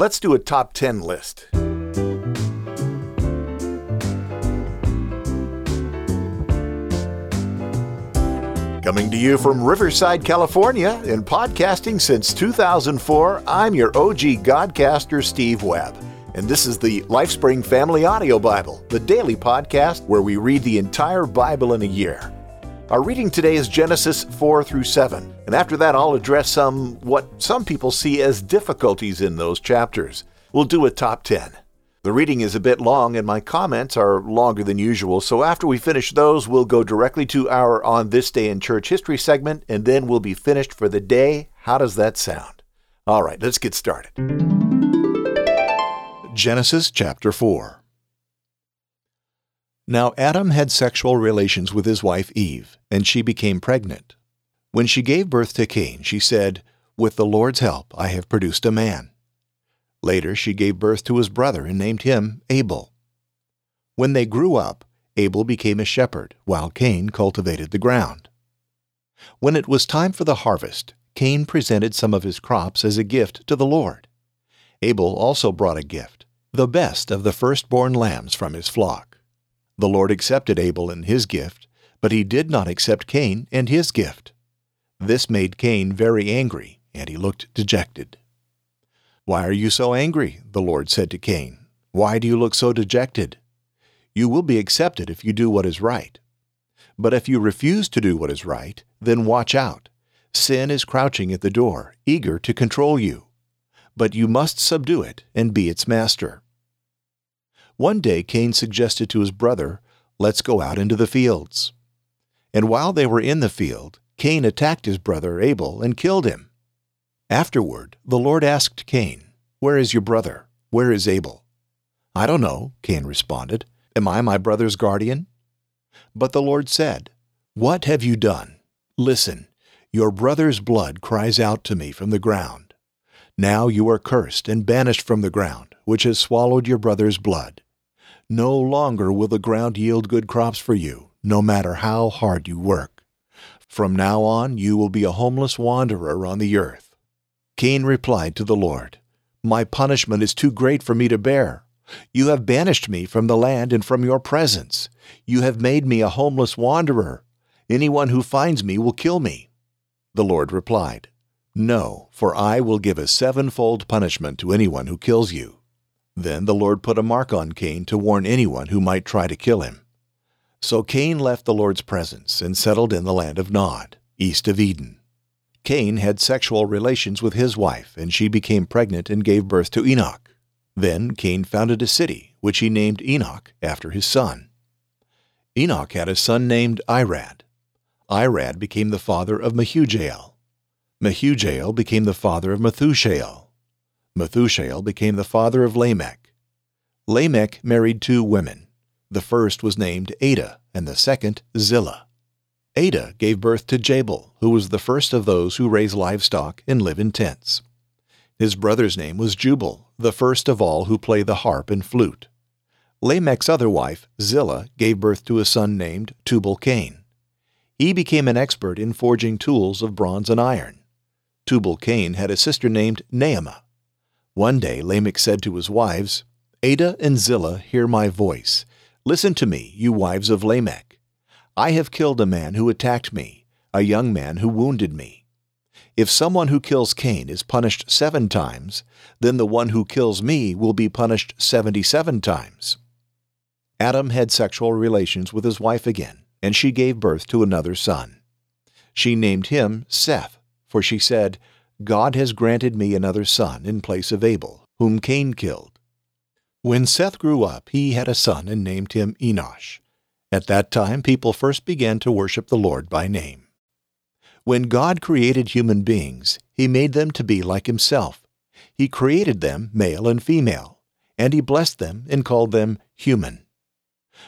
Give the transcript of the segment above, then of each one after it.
Let's do a top 10 list. Coming to you from Riverside, California, in podcasting since 2004, I'm your OG Godcaster, Steve Webb. And this is the LifeSpring Family Audio Bible, the daily podcast where we read the entire Bible in a year. Our reading today is Genesis 4 through 7, and after that, I'll address some what some people see as difficulties in those chapters. We'll do a top 10. The reading is a bit long, and my comments are longer than usual, so after we finish those, we'll go directly to our On This Day in Church History segment, and then we'll be finished for the day. How does that sound? All right, let's get started. Genesis chapter 4. Now Adam had sexual relations with his wife Eve, and she became pregnant. When she gave birth to Cain, she said, With the Lord's help I have produced a man. Later she gave birth to his brother and named him Abel. When they grew up, Abel became a shepherd, while Cain cultivated the ground. When it was time for the harvest, Cain presented some of his crops as a gift to the Lord. Abel also brought a gift, the best of the firstborn lambs from his flock. The Lord accepted Abel and his gift, but he did not accept Cain and his gift. This made Cain very angry, and he looked dejected. Why are you so angry? the Lord said to Cain. Why do you look so dejected? You will be accepted if you do what is right. But if you refuse to do what is right, then watch out. Sin is crouching at the door, eager to control you. But you must subdue it and be its master. One day Cain suggested to his brother, Let's go out into the fields. And while they were in the field, Cain attacked his brother Abel and killed him. Afterward, the Lord asked Cain, Where is your brother? Where is Abel? I don't know, Cain responded. Am I my brother's guardian? But the Lord said, What have you done? Listen, your brother's blood cries out to me from the ground. Now you are cursed and banished from the ground, which has swallowed your brother's blood. No longer will the ground yield good crops for you, no matter how hard you work. From now on you will be a homeless wanderer on the earth. Cain replied to the Lord, My punishment is too great for me to bear. You have banished me from the land and from your presence. You have made me a homeless wanderer. Anyone who finds me will kill me. The Lord replied, No, for I will give a sevenfold punishment to anyone who kills you. Then the Lord put a mark on Cain to warn anyone who might try to kill him. So Cain left the Lord's presence and settled in the land of Nod, east of Eden. Cain had sexual relations with his wife, and she became pregnant and gave birth to Enoch. Then Cain founded a city, which he named Enoch after his son. Enoch had a son named Irad. Irad became the father of Mehujael. Mehujael became the father of Methushael. Methushael became the father of Lamech. Lamech married two women. The first was named Adah, and the second Zillah. Adah gave birth to Jabal, who was the first of those who raise livestock and live in tents. His brother's name was Jubal, the first of all who play the harp and flute. Lamech's other wife, Zillah, gave birth to a son named Tubal Cain. He became an expert in forging tools of bronze and iron. Tubal Cain had a sister named Naamah. One day Lamech said to his wives, Adah and Zillah, hear my voice. Listen to me, you wives of Lamech. I have killed a man who attacked me, a young man who wounded me. If someone who kills Cain is punished seven times, then the one who kills me will be punished seventy seven times. Adam had sexual relations with his wife again, and she gave birth to another son. She named him Seth, for she said, God has granted me another son in place of Abel, whom Cain killed. When Seth grew up, he had a son and named him Enosh. At that time, people first began to worship the Lord by name. When God created human beings, he made them to be like himself. He created them male and female, and he blessed them and called them human.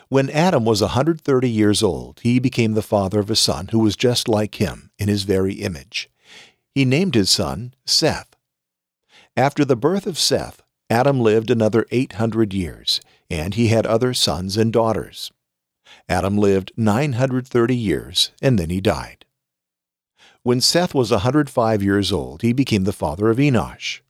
When Adam was a 130 years old, he became the father of a son who was just like him in his very image. He named his son Seth. After the birth of Seth, Adam lived another 800 years, and he had other sons and daughters. Adam lived 930 years, and then he died. When Seth was a 105 years old, he became the father of Enosh.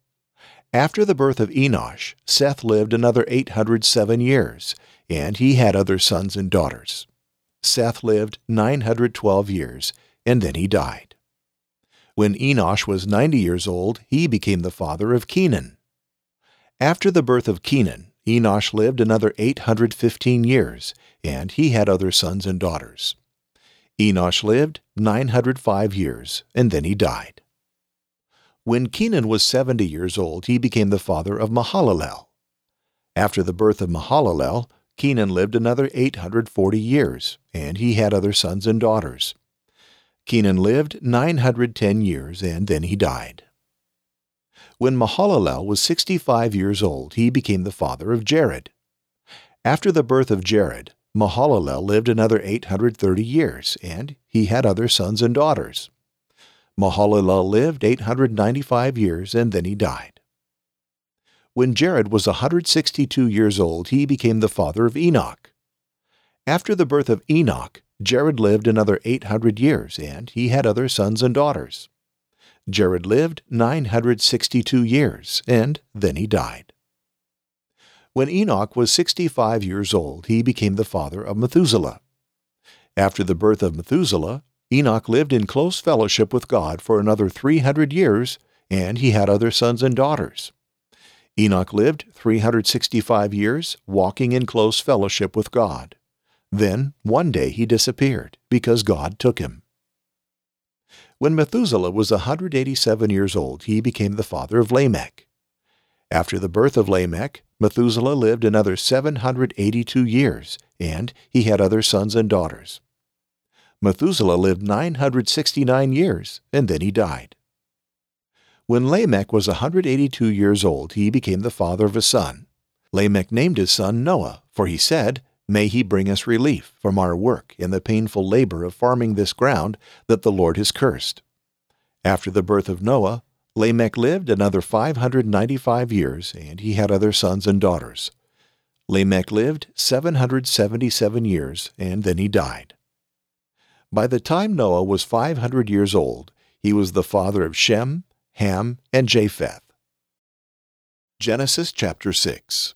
After the birth of Enosh, Seth lived another 807 years, and he had other sons and daughters. Seth lived 912 years, and then he died. When Enosh was 90 years old, he became the father of Kenan. After the birth of Kenan, Enosh lived another 815 years, and he had other sons and daughters. Enosh lived 905 years, and then he died. When Kenan was 70 years old, he became the father of Mahalalel. After the birth of Mahalalel, Kenan lived another 840 years, and he had other sons and daughters. Kenan lived 910 years, and then he died. When Mahalalel was 65 years old, he became the father of Jared. After the birth of Jared, Mahalalel lived another 830 years, and he had other sons and daughters. Mahalalel lived 895 years, and then he died. When Jared was 162 years old, he became the father of Enoch. After the birth of Enoch, Jared lived another 800 years, and he had other sons and daughters. Jared lived 962 years, and then he died. When Enoch was 65 years old, he became the father of Methuselah. After the birth of Methuselah, Enoch lived in close fellowship with God for another 300 years, and he had other sons and daughters. Enoch lived 365 years, walking in close fellowship with God. Then, one day, he disappeared, because God took him. When Methuselah was 187 years old, he became the father of Lamech. After the birth of Lamech, Methuselah lived another 782 years, and he had other sons and daughters. Methuselah lived 969 years, and then he died. When Lamech was 182 years old, he became the father of a son. Lamech named his son Noah, for he said, May he bring us relief from our work in the painful labor of farming this ground that the Lord has cursed. After the birth of Noah, Lamech lived another 595 years, and he had other sons and daughters. Lamech lived 777 years, and then he died. By the time Noah was 500 years old, he was the father of Shem, Ham, and Japheth. Genesis chapter 6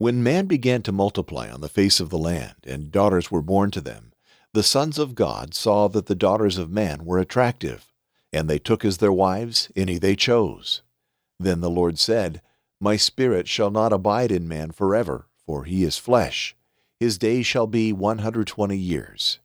When man began to multiply on the face of the land, and daughters were born to them, the sons of God saw that the daughters of man were attractive, and they took as their wives any they chose. Then the Lord said, My spirit shall not abide in man forever, for he is flesh. His days shall be one hundred twenty years.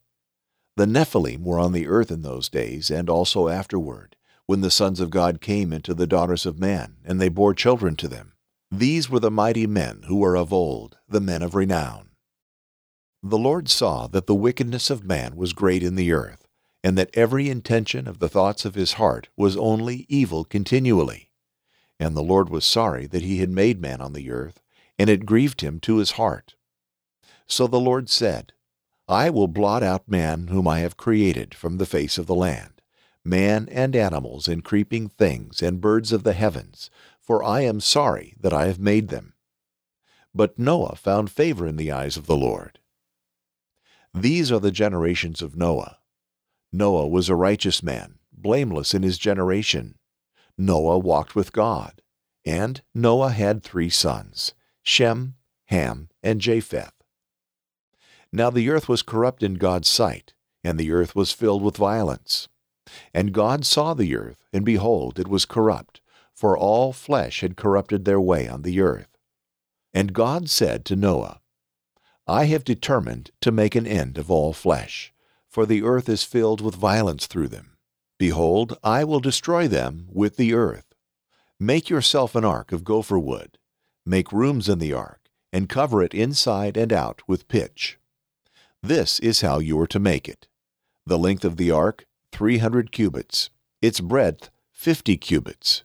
The Nephilim were on the earth in those days, and also afterward, when the sons of God came into the daughters of man, and they bore children to them. These were the mighty men who were of old, the men of renown. The Lord saw that the wickedness of man was great in the earth, and that every intention of the thoughts of his heart was only evil continually. And the Lord was sorry that he had made man on the earth, and it grieved him to his heart. So the Lord said, I will blot out man whom I have created from the face of the land, man and animals and creeping things and birds of the heavens, for I am sorry that I have made them. But Noah found favor in the eyes of the Lord. These are the generations of Noah. Noah was a righteous man, blameless in his generation. Noah walked with God. And Noah had three sons, Shem, Ham, and Japheth. Now the earth was corrupt in God's sight, and the earth was filled with violence. And God saw the earth, and behold, it was corrupt, for all flesh had corrupted their way on the earth. And God said to Noah, I have determined to make an end of all flesh, for the earth is filled with violence through them. Behold, I will destroy them with the earth. Make yourself an ark of gopher wood. Make rooms in the ark, and cover it inside and out with pitch. This is how you are to make it. The length of the ark, 300 cubits, its breadth, 50 cubits,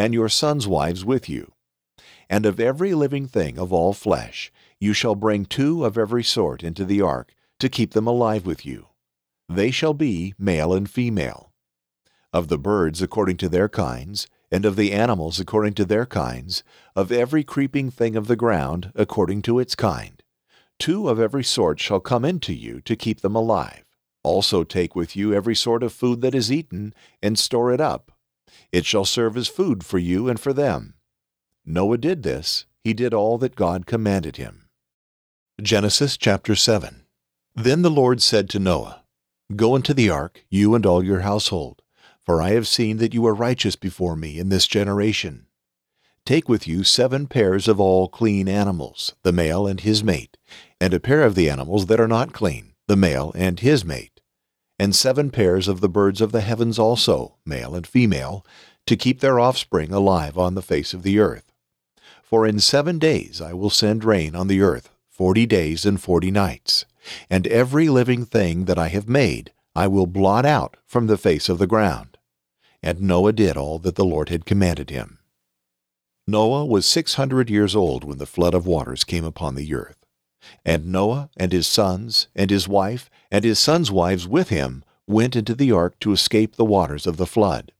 and your sons' wives with you. And of every living thing of all flesh, you shall bring two of every sort into the ark, to keep them alive with you. They shall be male and female. Of the birds according to their kinds, and of the animals according to their kinds, of every creeping thing of the ground according to its kind. Two of every sort shall come into you to keep them alive. Also take with you every sort of food that is eaten, and store it up. It shall serve as food for you and for them. Noah did this, he did all that God commanded him. Genesis chapter 7 Then the Lord said to Noah, Go into the ark, you and all your household for I have seen that you are righteous before me in this generation. Take with you seven pairs of all clean animals, the male and his mate, and a pair of the animals that are not clean, the male and his mate, and seven pairs of the birds of the heavens also, male and female, to keep their offspring alive on the face of the earth. For in seven days I will send rain on the earth, forty days and forty nights, and every living thing that I have made I will blot out from the face of the ground. And Noah did all that the Lord had commanded him. Noah was six hundred years old when the flood of waters came upon the earth. And Noah and his sons, and his wife, and his sons' wives with him went into the ark to escape the waters of the flood.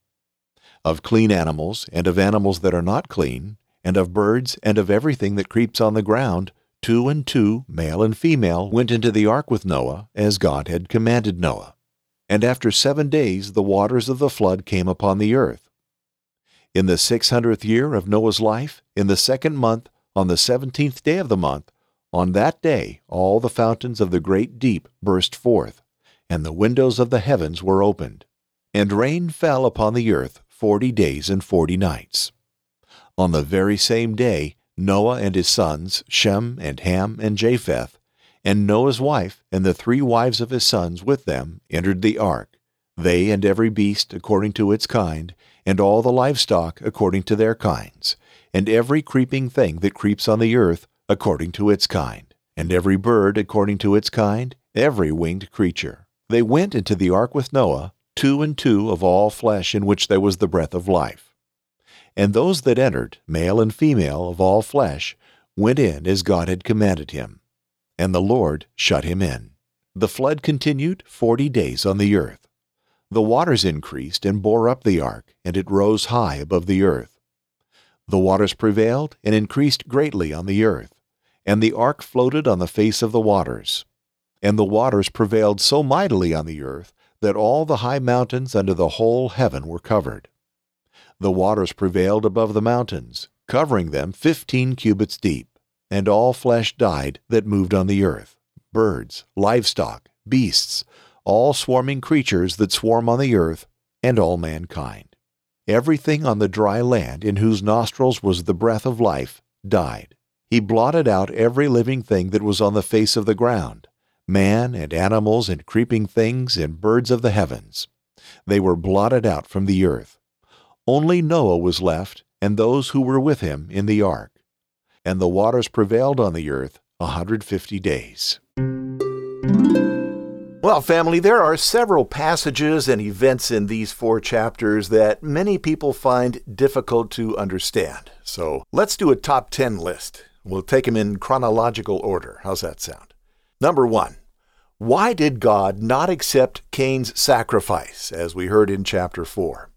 Of clean animals, and of animals that are not clean, and of birds, and of everything that creeps on the ground, two and two, male and female, went into the ark with Noah, as God had commanded Noah. And after seven days the waters of the flood came upon the earth. In the six hundredth year of Noah's life, in the second month, on the seventeenth day of the month, on that day all the fountains of the great deep burst forth, and the windows of the heavens were opened. And rain fell upon the earth forty days and forty nights. On the very same day Noah and his sons, Shem and Ham and Japheth, and Noah's wife and the three wives of his sons with them entered the ark, they and every beast according to its kind, and all the livestock according to their kinds, and every creeping thing that creeps on the earth according to its kind, and every bird according to its kind, every winged creature. They went into the ark with Noah, two and two of all flesh in which there was the breath of life. And those that entered, male and female of all flesh, went in as God had commanded him and the Lord shut him in. The flood continued forty days on the earth. The waters increased and bore up the ark, and it rose high above the earth. The waters prevailed and increased greatly on the earth, and the ark floated on the face of the waters. And the waters prevailed so mightily on the earth that all the high mountains under the whole heaven were covered. The waters prevailed above the mountains, covering them fifteen cubits deep and all flesh died that moved on the earth birds, livestock, beasts, all swarming creatures that swarm on the earth, and all mankind. Everything on the dry land in whose nostrils was the breath of life died. He blotted out every living thing that was on the face of the ground, man and animals and creeping things and birds of the heavens. They were blotted out from the earth. Only Noah was left, and those who were with him in the ark and the waters prevailed on the earth a 150 days. Well, family, there are several passages and events in these four chapters that many people find difficult to understand. So let's do a top 10 list. We'll take them in chronological order. How's that sound? Number one, why did God not accept Cain's sacrifice, as we heard in chapter 4?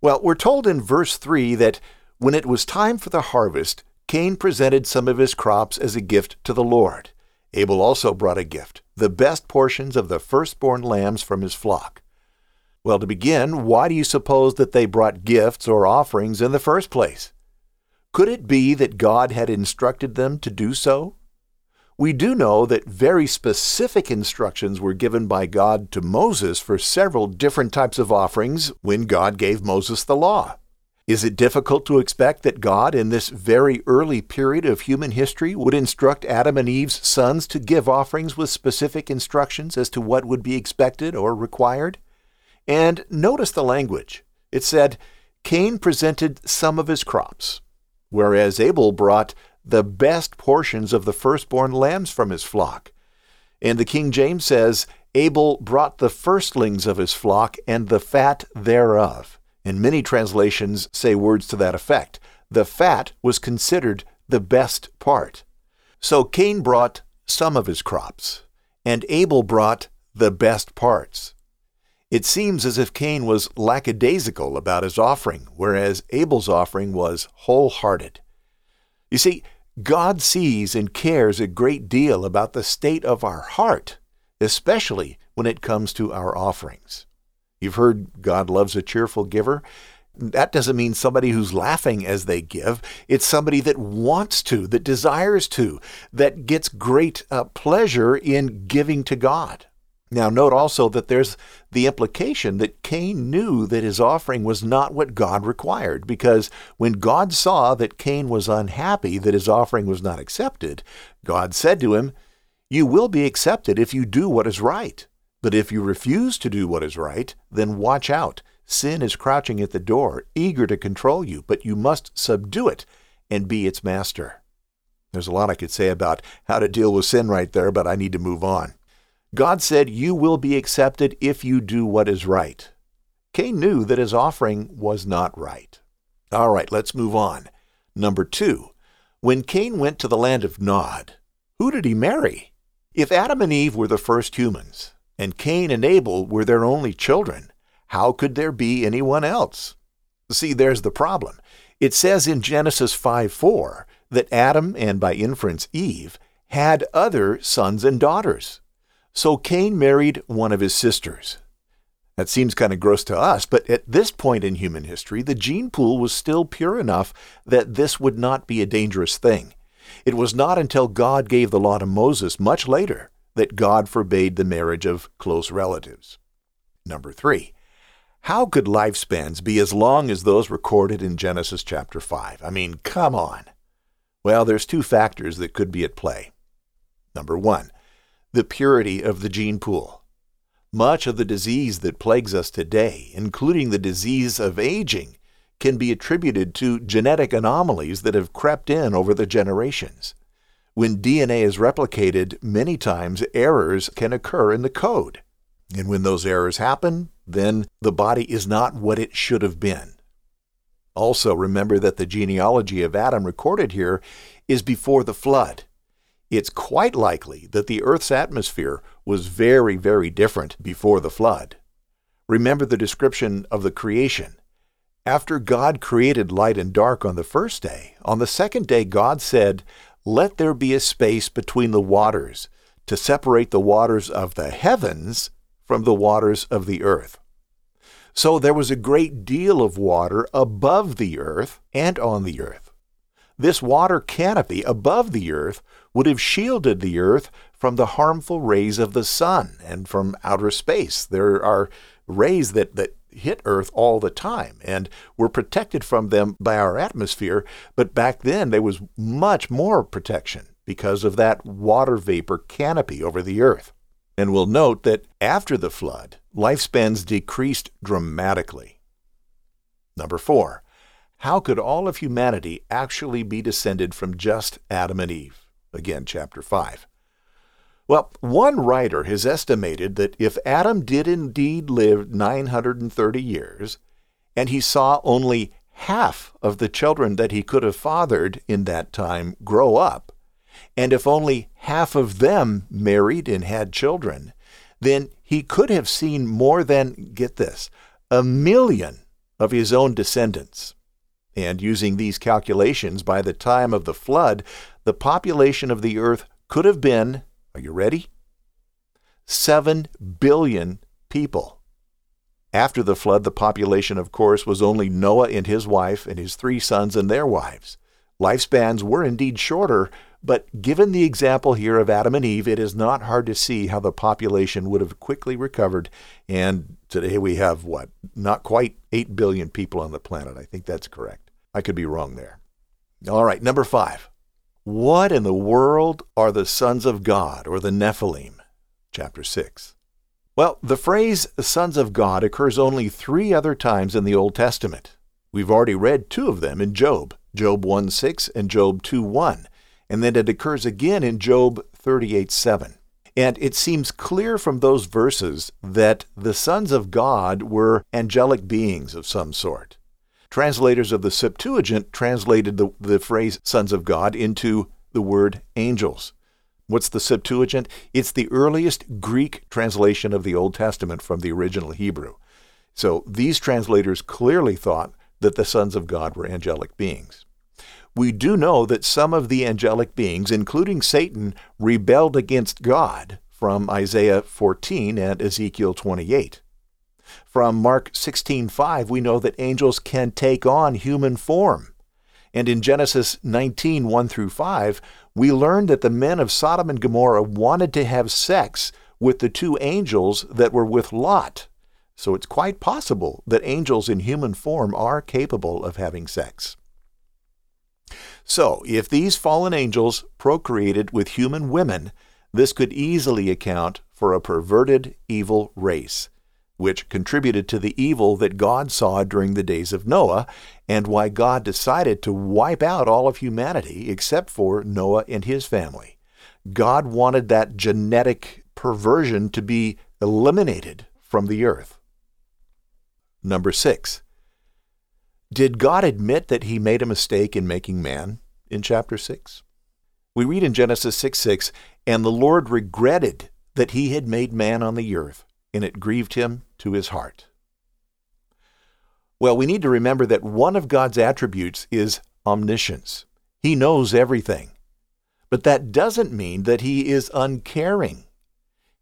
Well, we're told in verse 3 that when it was time for the harvest, Cain presented some of his crops as a gift to the Lord. Abel also brought a gift, the best portions of the firstborn lambs from his flock. Well, to begin, why do you suppose that they brought gifts or offerings in the first place? Could it be that God had instructed them to do so? We do know that very specific instructions were given by God to Moses for several different types of offerings when God gave Moses the law. Is it difficult to expect that God, in this very early period of human history, would instruct Adam and Eve's sons to give offerings with specific instructions as to what would be expected or required? And notice the language. It said, Cain presented some of his crops, whereas Abel brought the best portions of the firstborn lambs from his flock. And the King James says, Abel brought the firstlings of his flock and the fat thereof and many translations say words to that effect the fat was considered the best part. So Cain brought some of his crops, and Abel brought the best parts. It seems as if Cain was lackadaisical about his offering, whereas Abel's offering was wholehearted. You see, God sees and cares a great deal about the state of our heart, especially when it comes to our offerings. You've heard God loves a cheerful giver. That doesn't mean somebody who's laughing as they give. It's somebody that wants to, that desires to, that gets great uh, pleasure in giving to God. Now, note also that there's the implication that Cain knew that his offering was not what God required, because when God saw that Cain was unhappy that his offering was not accepted, God said to him, You will be accepted if you do what is right. But if you refuse to do what is right, then watch out. Sin is crouching at the door, eager to control you, but you must subdue it and be its master. There's a lot I could say about how to deal with sin right there, but I need to move on. God said, You will be accepted if you do what is right. Cain knew that his offering was not right. All right, let's move on. Number two, when Cain went to the land of Nod, who did he marry? If Adam and Eve were the first humans, and Cain and Abel were their only children, how could there be anyone else? See, there's the problem. It says in Genesis 5 4 that Adam, and by inference Eve, had other sons and daughters. So Cain married one of his sisters. That seems kind of gross to us, but at this point in human history, the gene pool was still pure enough that this would not be a dangerous thing. It was not until God gave the law to Moses much later that God forbade the marriage of close relatives. Number three, how could lifespans be as long as those recorded in Genesis chapter 5? I mean, come on. Well, there's two factors that could be at play. Number one, the purity of the gene pool. Much of the disease that plagues us today, including the disease of aging, can be attributed to genetic anomalies that have crept in over the generations. When DNA is replicated, many times errors can occur in the code. And when those errors happen, then the body is not what it should have been. Also, remember that the genealogy of Adam recorded here is before the flood it's quite likely that the Earth's atmosphere was very, very different before the flood. Remember the description of the creation. After God created light and dark on the first day, on the second day God said, Let there be a space between the waters to separate the waters of the heavens from the waters of the earth. So there was a great deal of water above the earth and on the earth. This water canopy above the earth would have shielded the Earth from the harmful rays of the sun and from outer space. There are rays that, that hit Earth all the time, and we're protected from them by our atmosphere. But back then, there was much more protection because of that water vapor canopy over the Earth. And we'll note that after the flood, lifespans decreased dramatically. Number four, how could all of humanity actually be descended from just Adam and Eve? Again, chapter 5. Well, one writer has estimated that if Adam did indeed live 930 years, and he saw only half of the children that he could have fathered in that time grow up, and if only half of them married and had children, then he could have seen more than, get this, a million of his own descendants. And using these calculations, by the time of the flood, the population of the earth could have been, are you ready? 7 billion people. After the flood, the population, of course, was only Noah and his wife and his three sons and their wives. Lifespans were indeed shorter, but given the example here of Adam and Eve, it is not hard to see how the population would have quickly recovered. And today we have what? Not quite 8 billion people on the planet. I think that's correct. I could be wrong there. All right, number five. What in the world are the sons of God, or the Nephilim? Chapter 6. Well, the phrase sons of God occurs only three other times in the Old Testament. We've already read two of them in Job, Job 1 6 and Job 2 1, and then it occurs again in Job 38 7. And it seems clear from those verses that the sons of God were angelic beings of some sort. Translators of the Septuagint translated the, the phrase sons of God into the word angels. What's the Septuagint? It's the earliest Greek translation of the Old Testament from the original Hebrew. So these translators clearly thought that the sons of God were angelic beings. We do know that some of the angelic beings, including Satan, rebelled against God from Isaiah 14 and Ezekiel 28. From Mark 16:5 we know that angels can take on human form. And in Genesis 19 1 through 5, we learn that the men of Sodom and Gomorrah wanted to have sex with the two angels that were with Lot. So it's quite possible that angels in human form are capable of having sex. So, if these fallen angels procreated with human women, this could easily account for a perverted, evil race, which contributed to the evil that God saw during the days of Noah, and why God decided to wipe out all of humanity except for Noah and his family. God wanted that genetic perversion to be eliminated from the earth. Number six, did God admit that he made a mistake in making man in chapter 6? We read in Genesis 6 6, and the Lord regretted that he had made man on the earth, and it grieved him to his heart. Well, we need to remember that one of God's attributes is omniscience. He knows everything. But that doesn't mean that he is uncaring.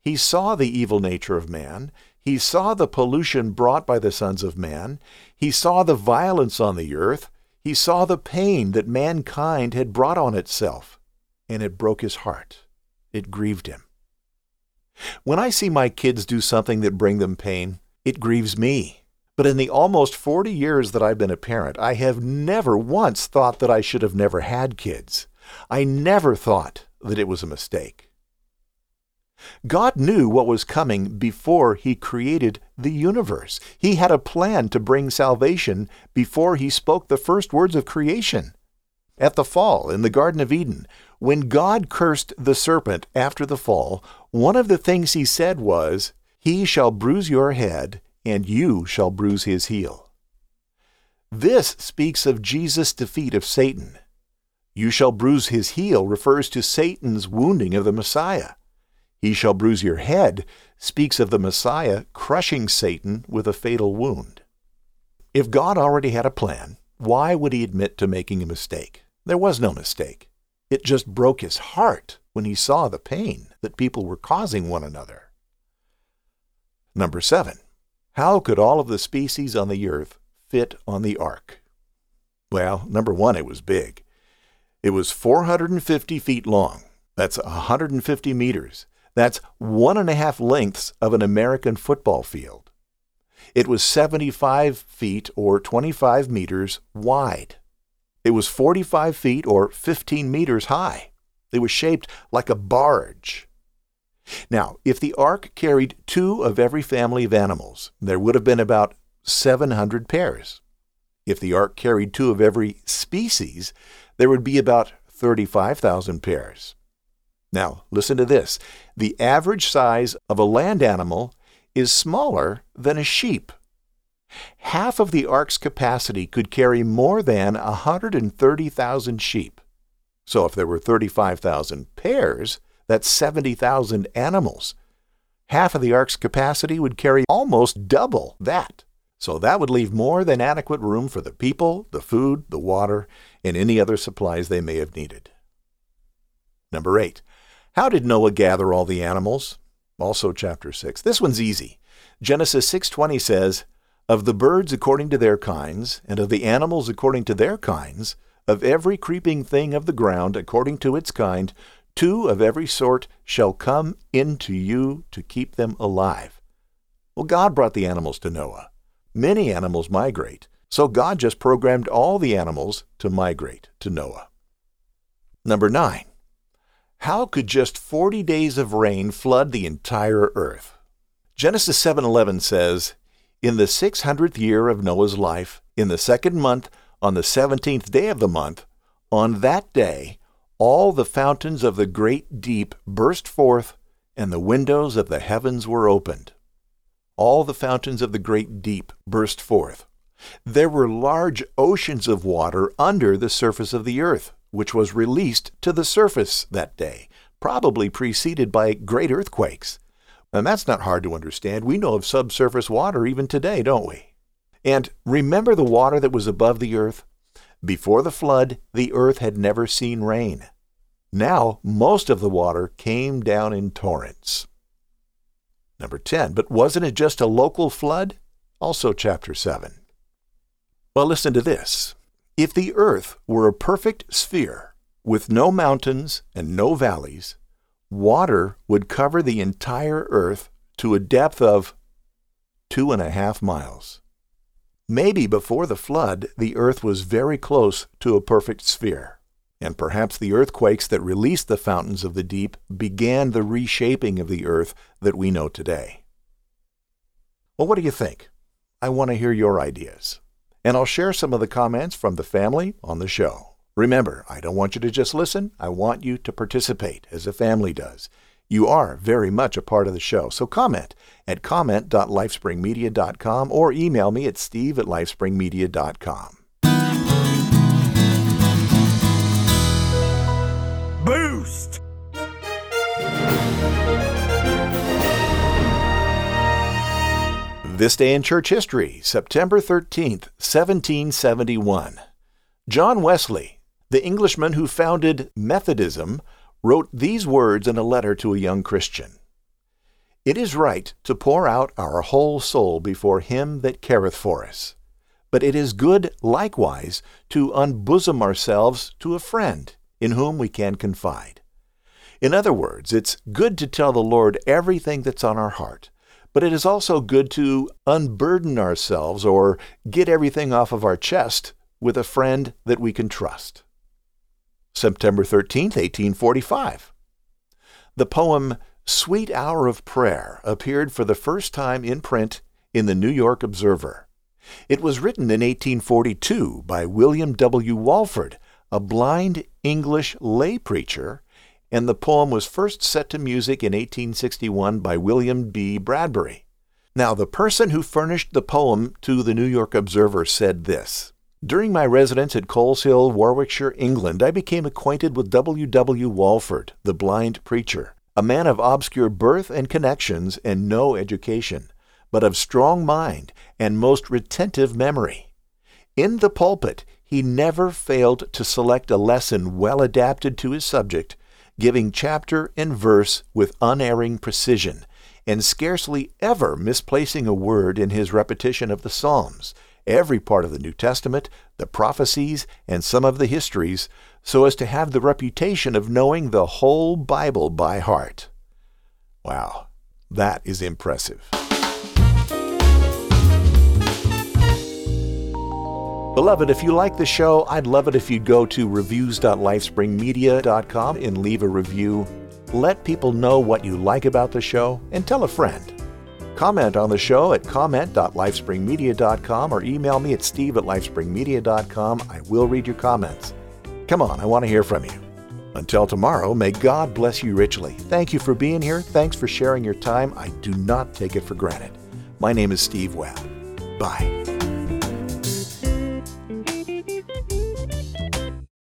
He saw the evil nature of man. He saw the pollution brought by the sons of man. He saw the violence on the earth. He saw the pain that mankind had brought on itself, and it broke his heart. It grieved him. When I see my kids do something that bring them pain, it grieves me. But in the almost 40 years that I've been a parent, I have never once thought that I should have never had kids. I never thought that it was a mistake. God knew what was coming before He created the universe. He had a plan to bring salvation before He spoke the first words of creation. At the fall in the Garden of Eden, when God cursed the serpent after the fall, one of the things He said was, He shall bruise your head, and you shall bruise his heel. This speaks of Jesus' defeat of Satan. You shall bruise his heel refers to Satan's wounding of the Messiah. He shall bruise your head speaks of the Messiah crushing Satan with a fatal wound. If God already had a plan, why would he admit to making a mistake? There was no mistake. It just broke his heart when he saw the pain that people were causing one another. Number seven, how could all of the species on the earth fit on the ark? Well, number one, it was big. It was 450 feet long. That's 150 meters. That's one and a half lengths of an American football field. It was 75 feet or 25 meters wide. It was 45 feet or 15 meters high. It was shaped like a barge. Now, if the ark carried two of every family of animals, there would have been about 700 pairs. If the ark carried two of every species, there would be about 35,000 pairs. Now, listen to this. The average size of a land animal is smaller than a sheep. Half of the ark's capacity could carry more than 130,000 sheep. So if there were 35,000 pairs, that's 70,000 animals. Half of the ark's capacity would carry almost double that. So that would leave more than adequate room for the people, the food, the water, and any other supplies they may have needed. Number 8. How did Noah gather all the animals? Also chapter 6. This one's easy. Genesis 6:20 says, "Of the birds according to their kinds, and of the animals according to their kinds, of every creeping thing of the ground according to its kind, two of every sort shall come into you to keep them alive." Well, God brought the animals to Noah. Many animals migrate, so God just programmed all the animals to migrate to Noah. Number 9. How could just 40 days of rain flood the entire earth? Genesis 7:11 says, "In the 600th year of Noah's life, in the second month, on the 17th day of the month, on that day, all the fountains of the great deep burst forth, and the windows of the heavens were opened." All the fountains of the great deep burst forth. There were large oceans of water under the surface of the earth, which was released to the surface that day, probably preceded by great earthquakes. And that's not hard to understand. We know of subsurface water even today, don't we? And remember the water that was above the earth? Before the flood, the earth had never seen rain. Now, most of the water came down in torrents. Number 10, but wasn't it just a local flood? Also, chapter 7. Well, listen to this. If the earth were a perfect sphere with no mountains and no valleys, water would cover the entire earth to a depth of two and a half miles. Maybe before the flood, the earth was very close to a perfect sphere, and perhaps the earthquakes that released the fountains of the deep began the reshaping of the earth that we know today. Well, what do you think? I want to hear your ideas. And I'll share some of the comments from the family on the show. Remember, I don't want you to just listen, I want you to participate as a family does. You are very much a part of the show, so comment at comment.lifespringmedia.com or email me at steve at lifespringmedia.com. Boost! This day in church history, September 13th, 1771. John Wesley, the Englishman who founded Methodism wrote these words in a letter to a young Christian It is right to pour out our whole soul before Him that careth for us, but it is good likewise to unbosom ourselves to a friend in whom we can confide. In other words, it's good to tell the Lord everything that's on our heart, but it is also good to unburden ourselves or get everything off of our chest with a friend that we can trust. September 13, 1845. The poem Sweet Hour of Prayer appeared for the first time in print in the New York Observer. It was written in 1842 by William W. Walford, a blind English lay preacher, and the poem was first set to music in 1861 by William B. Bradbury. Now, the person who furnished the poem to the New York Observer said this during my residence at Coleshill, Warwickshire, England, I became acquainted with W. W. Walford, the blind preacher, a man of obscure birth and connections and no education, but of strong mind and most retentive memory. In the pulpit, he never failed to select a lesson well adapted to his subject, giving chapter and verse with unerring precision, and scarcely ever misplacing a word in his repetition of the Psalms every part of the New Testament, the prophecies, and some of the histories, so as to have the reputation of knowing the whole Bible by heart. Wow, that is impressive. Beloved, if you like the show, I'd love it if you'd go to reviews.lifespringmedia.com and leave a review. Let people know what you like about the show and tell a friend. Comment on the show at comment.lifespringmedia.com or email me at steve at lifespringmedia.com. I will read your comments. Come on, I want to hear from you. Until tomorrow, may God bless you richly. Thank you for being here. Thanks for sharing your time. I do not take it for granted. My name is Steve Webb. Bye.